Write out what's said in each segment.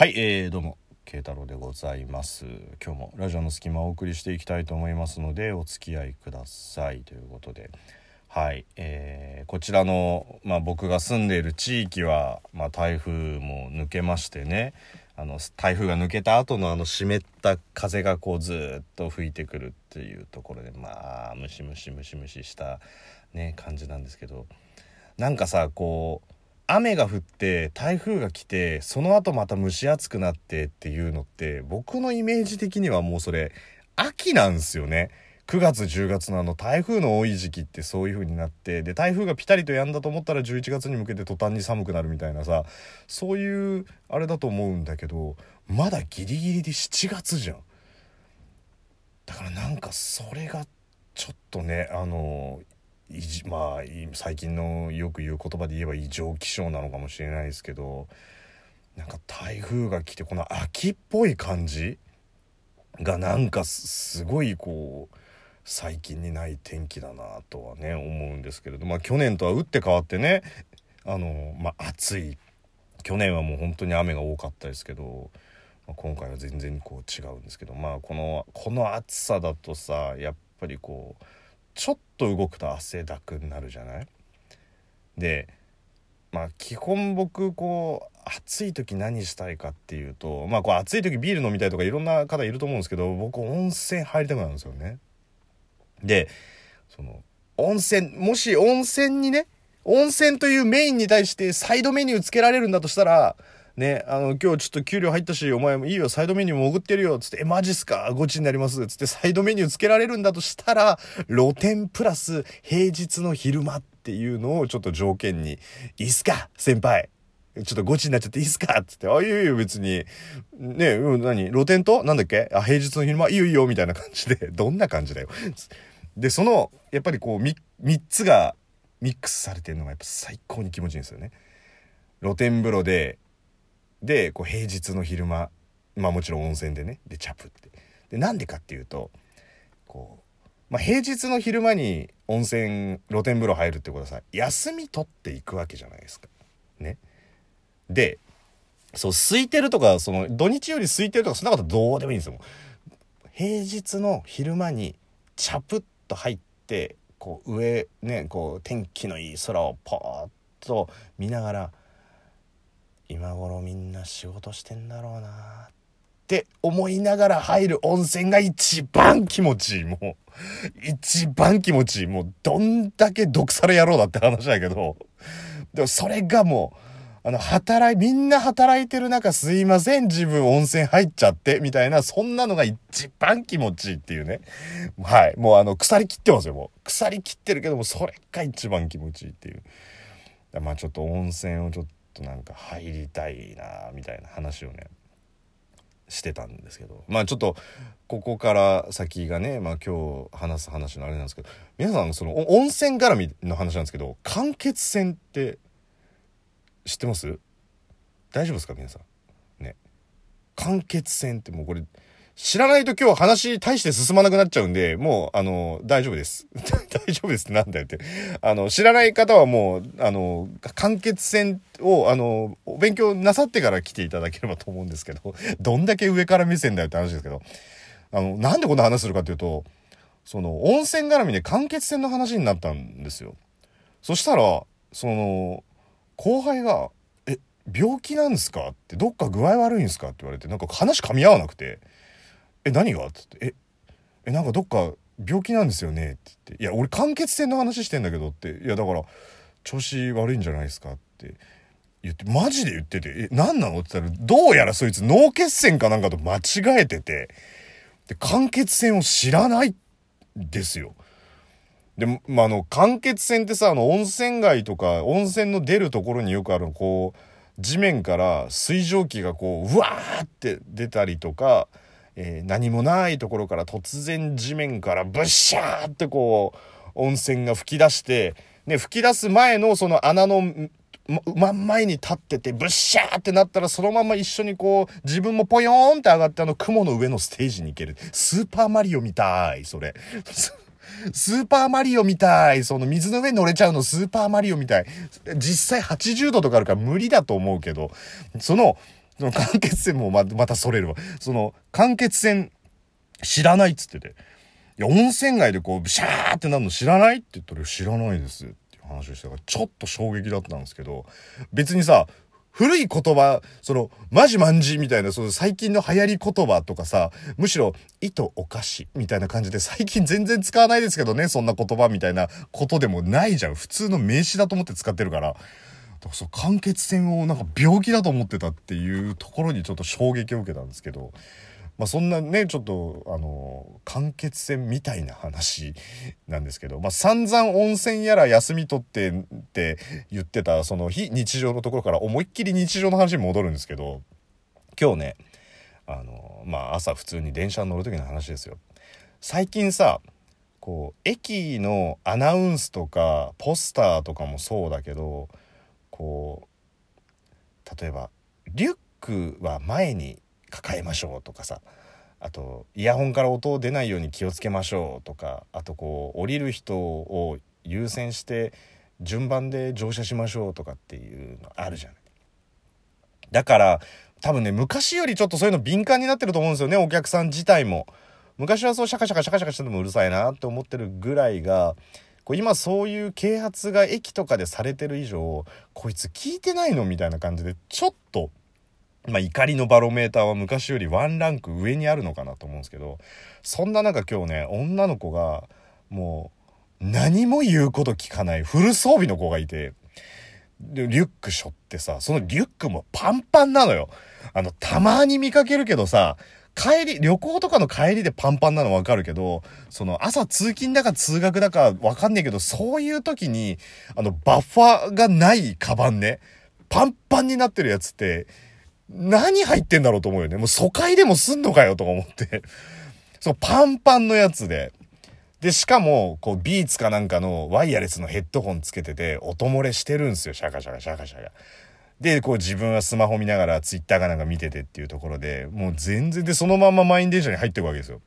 はい、えー、どうも慶太郎でございます。今日もラジオの隙間をお送りしていきたいと思いますのでお付き合いください。ということではい、えー、こちらの、まあ、僕が住んでいる地域は、まあ、台風も抜けましてねあの台風が抜けた後のあの湿った風がこうずっと吹いてくるっていうところでまあムシムシムシムシしたね感じなんですけどなんかさこう雨が降って台風が来てその後また蒸し暑くなってっていうのって僕のイメージ的にはもうそれ秋なんすよね。9月10月のあの台風の多い時期ってそういう風になってで台風がピタリと止んだと思ったら11月に向けて途端に寒くなるみたいなさそういうあれだと思うんだけどまだギリギリで7月じゃんだからなんかそれがちょっとねあのまあい最近のよく言う言葉で言えば異常気象なのかもしれないですけどなんか台風が来てこの秋っぽい感じがなんかすすごいこう最近にない天気だなとはね思うんですけれどまあ去年とは打って変わってねあのまあ暑い。去年はもう本当に雨が多かったですけど、まあ、今回は全然こう違うんですけどまあこのこの暑さだとさやっぱりこうちょっと動くと汗だくになるじゃない？でまあ基本僕こう暑い時何したいかっていうとまあこう暑い時ビール飲みたいとかいろんな方いると思うんですけど僕温泉入りたくなるんですよね。でその温泉もし温泉にね温泉というメインに対してサイドメニューつけられるんだとしたらね、あの、今日ちょっと給料入ったし、お前もいいよ、サイドメニューも送ってるよ、つって、え、マジっすか？ゴチになりますつって、サイドメニューつけられるんだとしたら、露天プラス平日の昼間っていうのをちょっと条件に、いいっすか先輩。ちょっとゴチになっちゃっていいっすか？つって、あ、いいよいいよ、別に。ねうん、何？露天と？なんだっけ？あ、平日の昼間？いいよいいよ、みたいな感じで、どんな感じだよ。で、その、やっぱりこう、み、三つがミックスされてるのがやっぱ最高に気持ちいいんですよね。露天風呂で、でこう平日の昼間まあもちろん温泉でねでチャプってでなんでかっていうとこう、まあ、平日の昼間に温泉露天風呂入るってことはさ休み取っていくわけじゃないですか。ね。でそう空いてるとかその土日より空いてるとかそんなことどうでもいいんですよ。平日の昼間にチャプッと入ってこう上ねこう天気のいい空をポーッと見ながら今頃みんな仕事してんだろうなって思いながら入る温泉が一番気持ちいいもう一番気持ちいいもうどんだけ毒され野郎だって話だけど。でもそれがもうあの働いみんな働いてる中すいません自分温泉入っちゃってみたいなそんなのが一番気持ちいいっていうね。はいもうあの腐りきってますよもう。腐りきってるけどもそれが一番気持ちいいっていう。まあちょっと温泉をちょっととなんか入りたいなみたいな話をねしてたんですけど。まあちょっとここから先がね、まあ、今日話す話のあれなんですけど皆さんその温泉絡みの話なんですけど間欠泉って知ってます？大丈夫ですか？皆さん。ね。間欠泉ってもうこれ知らないと今日話大して進まなくなっちゃうんで、もう、あの、大丈夫です。大丈夫ですってなんだよって。あの、知らない方はもう、あの、間欠泉を、あの、お勉強なさってから来ていただければと思うんですけど、どんだけ上から目線だよって話ですけど、あの、なんでこんな話するかっていうと、その、温泉絡みで間欠泉の話になったんですよ。そしたら、その、後輩が、え、病気なんですか？って、どっか具合悪いんですか？って言われて、なんか話噛み合わなくて、え何が?」っつって「ええなんかどっか病気なんですよね」って言って「いや俺間欠泉の話してんだけど」って「いやだから調子悪いんじゃないですか」って。言ってマジで言ってて「え何なの?」って言ったらどうやらそいつ脳血栓かなんかと間違えてて。で間欠泉を知らないですよ。で、まあ、あの、間欠泉ってさ、あの、温泉街とか、温泉の出るところによくある、こう、地面から水蒸気がこう、うわーって出たりとか、えー、何もないところから突然地面からブッシャーってこう温泉が噴き出して、ね、噴き出す前のその穴の真ん前に立っててブッシャーってなったらそのまま一緒にこう自分もポヨーンって上がってあの雲の上のステージに行ける。スーパーマリオみたいそれ。スーパーマリオみたい。その水の上に乗れちゃうのスーパーマリオみたい。実際80度とかあるから無理だと思うけどそのその間欠泉もままたそれるわ。その間欠泉知らないっつってて。いや、温泉街でこう、シャーってなるの知らないって言ったら、知らないですっていう話をしたから、ちょっと衝撃だったんですけど、別にさ、古い言葉、その、マジマンジみたいな、その最近の流行り言葉とかさ、むしろ、糸お菓子みたいな感じで最近全然使わないですけどね、そんな言葉みたいなことでもないじゃん。普通の名詞だと思って使ってるから。だからそう、間欠泉をなんか病気だと思ってたっていうところにちょっと衝撃を受けたんですけど、まあ、そんなねちょっとあの間欠泉みたいな話なんですけど、まあ、散々温泉やら休み取ってって言ってたその非日常のところから思いっきり日常の話に戻るんですけど今日ねあのまあ朝普通に電車に乗る時の話ですよ。最近さこう駅のアナウンスとかポスターとかもそうだけどこう例えばリュックは前に抱えましょうとかさあとイヤホンから音を出ないように気をつけましょうとかあとこう降りる人を優先して順番で乗車しましょうとかっていうのあるじゃない。だから多分ね昔よりちょっとそういうの敏感になってると思うんですよねお客さん自体も。昔はそうシャカシャカシャカシャカしててもうるさいなって思ってるぐらいがこう今そういう啓発が駅とかでされてる以上こいつ聞いてないのみたいな感じでちょっとまあ、怒りのバロメーターは昔よりワンランク上にあるのかなと思うんですけどそんな中今日ね女の子がもう何も言うこと聞かないフル装備の子がいてでリュック背負ってさそのリュックもパンパンなのよ。あのたまに見かけるけどさ帰り、旅行とかの帰りでパンパンなのわかるけど、その朝通勤だか通学だかわかんねえけど、そういう時に、あの、バッファーがないカバンね、パンパンになってるやつって、何入ってんだろうと思うよね。もう疎開でもすんのかよとか思って。そう、パンパンのやつで。で、しかも、こう、ビーツかなんかのワイヤレスのヘッドホンつけてて、音漏れしてるんですよ。シャカシャカシャカシャカ。で、こう自分はスマホ見ながらツイッターかなんか見ててっていうところで、もう全然で、そのまま満員電車に入っていくわけですよ。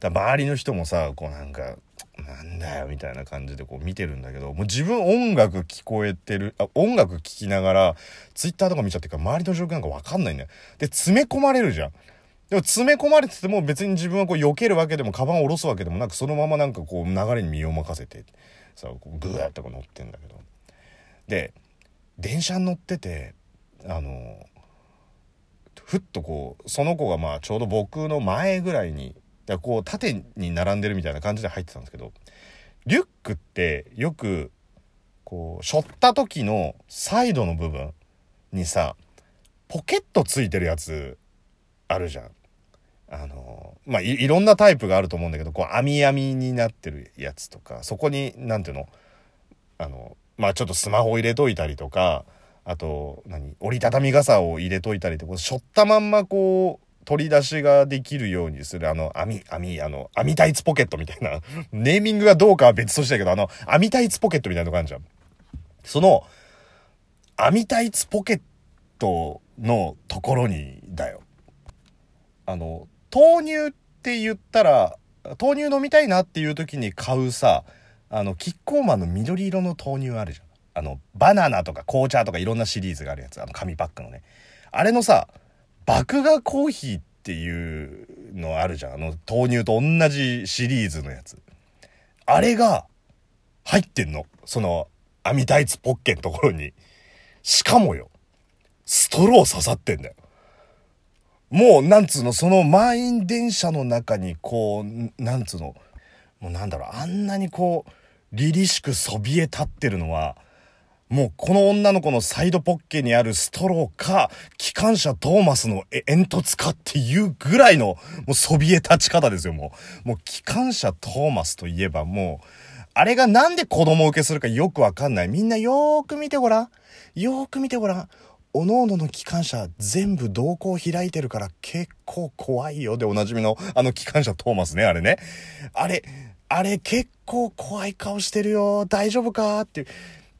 だ周りの人もさ、こうなんか、なんだよみたいな感じでこう見てるんだけどもう自分音楽聞こえてるあ音楽聴きながらツイッターとか見ちゃってるから周りの状況なんか分かんないんだよ。で詰め込まれるじゃん。でも詰め込まれてても別に自分はこう避けるわけでもカバンを下ろすわけでもなくそのままなんかこう流れに身を任せてさグーってこう乗ってんだけど。で電車に乗っててあのふっとこうその子がまあちょうど僕の前ぐらいにだこう縦に並んでるみたいな感じで入ってたんですけどリュックってよくこう背負った時のサイドの部分にさポケットついてるやつあるじゃん。あのまあいろんなタイプがあると思うんだけどこう網網になってるやつとかそこに何ていうのあのまあちょっとスマホ入れといたりとかあと何折りたたみ傘を入れといたりとかしょったまんまこう取り出しができるようにする、あの、網、網、あの、網タイツポケットみたいな、ネーミングがどうかは別としてだけど、あの、網タイツポケットみたいなのがあるじゃん。その、網タイツポケットのところにだよ。あの、豆乳って言ったら、豆乳飲みたいなっていう時に買うさ、あの、キッコーマンの緑色の豆乳あるじゃん。あの、バナナとか紅茶とかいろんなシリーズがあるやつ。あの、紙パックのね。あれのさ、麦芽コーヒーっていうのあるじゃん。あの、豆乳と同じシリーズのやつ。あれが入ってんの。その、網タイツポッケのところに。しかもよ、ストロー刺さってんだよ。もう、なんつうの、その満員電車の中に、こう、なんつうの、もうなんだろう、あんなにこう、凛々しくそびえ立ってるのは、もうこの女の子のサイドポッケにあるストローか、機関車トーマスの煙突かっていうぐらいの、もうそびえ立ち方ですよ、もう。もう機関車トーマスといえばもう、あれがなんで子供受けするかよくわかんない。みんなよーく見てごらん。よーく見てごらん。おのおのの機関車全部瞳孔開いてるから結構怖いよでおなじみのあの機関車トーマスね、あれね。あれ、あれ結構怖い顔してるよ。大丈夫か？っていう。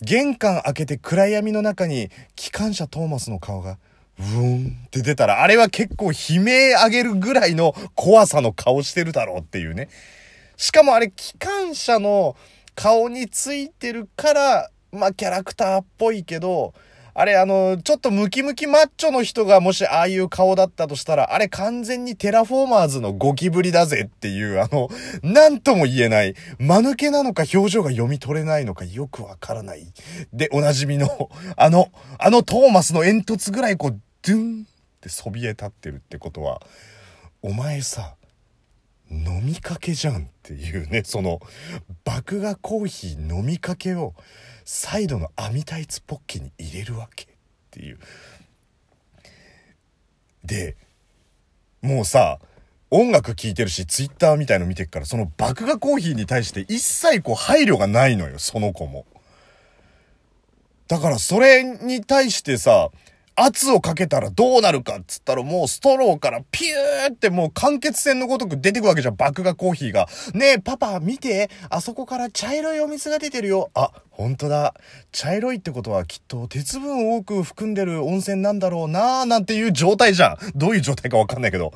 玄関開けて暗闇の中に機関車トーマスの顔が、ブーンって出たら、あれは結構悲鳴上げるぐらいの怖さの顔してるだろうっていうね。しかもあれ機関車の顔についてるから、まあキャラクターっぽいけど、あれ、あの、ちょっとムキムキマッチョの人がもしああいう顔だったとしたら、あれ完全にテラフォーマーズのゴキブリだぜっていう、あの、なんとも言えない、間抜けなのか表情が読み取れないのかよくわからない。で、おなじみの、あの、あのトーマスの煙突ぐらいこう、ドゥンってそびえ立ってるってことは、お前さ、飲みかけじゃんっていうね、その、麦芽コーヒー飲みかけを、サイドの網タイツポッケに入れるわけっていう。で、もうさ、音楽聴いてるし、ツイッターみたいの見てるから、その麦芽コーヒーに対して一切こう配慮がないのよ、その子も。だからそれに対してさ、圧をかけたらどうなるかっつったらもうストローからピューってもう間欠泉のごとく出てくわけじゃん、麦芽コーヒーが。ねえ、パパ見て、あそこから茶色いお水が出てるよ。あ、ほんとだ。茶色いってことはきっと鉄分多く含んでる温泉なんだろうなーなんていう状態じゃん。どういう状態かわかんないけど。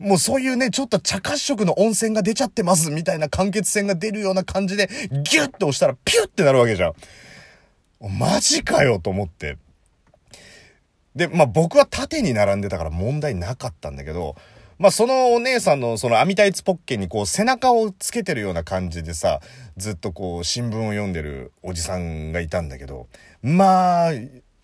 もうそういうね、ちょっと茶褐色の温泉が出ちゃってますみたいな間欠泉が出るような感じでギュッて押したらピュッってなるわけじゃん。マジかよと思って。で、まあ僕は縦に並んでたから問題なかったんだけど、まあそのお姉さんのその網タイツポッケにこう背中をつけてるような感じでさ、ずっとこう新聞を読んでるおじさんがいたんだけど、まあ、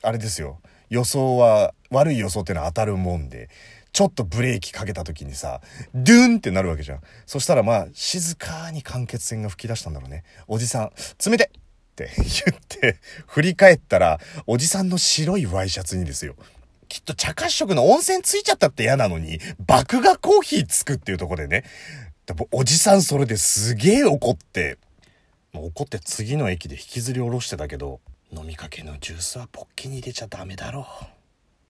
あれですよ。予想は、悪い予想ってのは当たるもんで、ちょっとブレーキかけた時にさ、ドゥンってなるわけじゃん。そしたらまあ、静かに間欠泉が吹き出したんだろうね。おじさん、冷てって言って、振り返ったら、おじさんの白いワイシャツにですよ。きっと茶褐色の温泉ついちゃったって嫌なのに、麦芽コーヒーつくっていうとこでね。おじさんそれですげえ怒って、もう怒って次の駅で引きずり下ろしてたけど、飲みかけのジュースはポッキーに入れちゃダメだろう。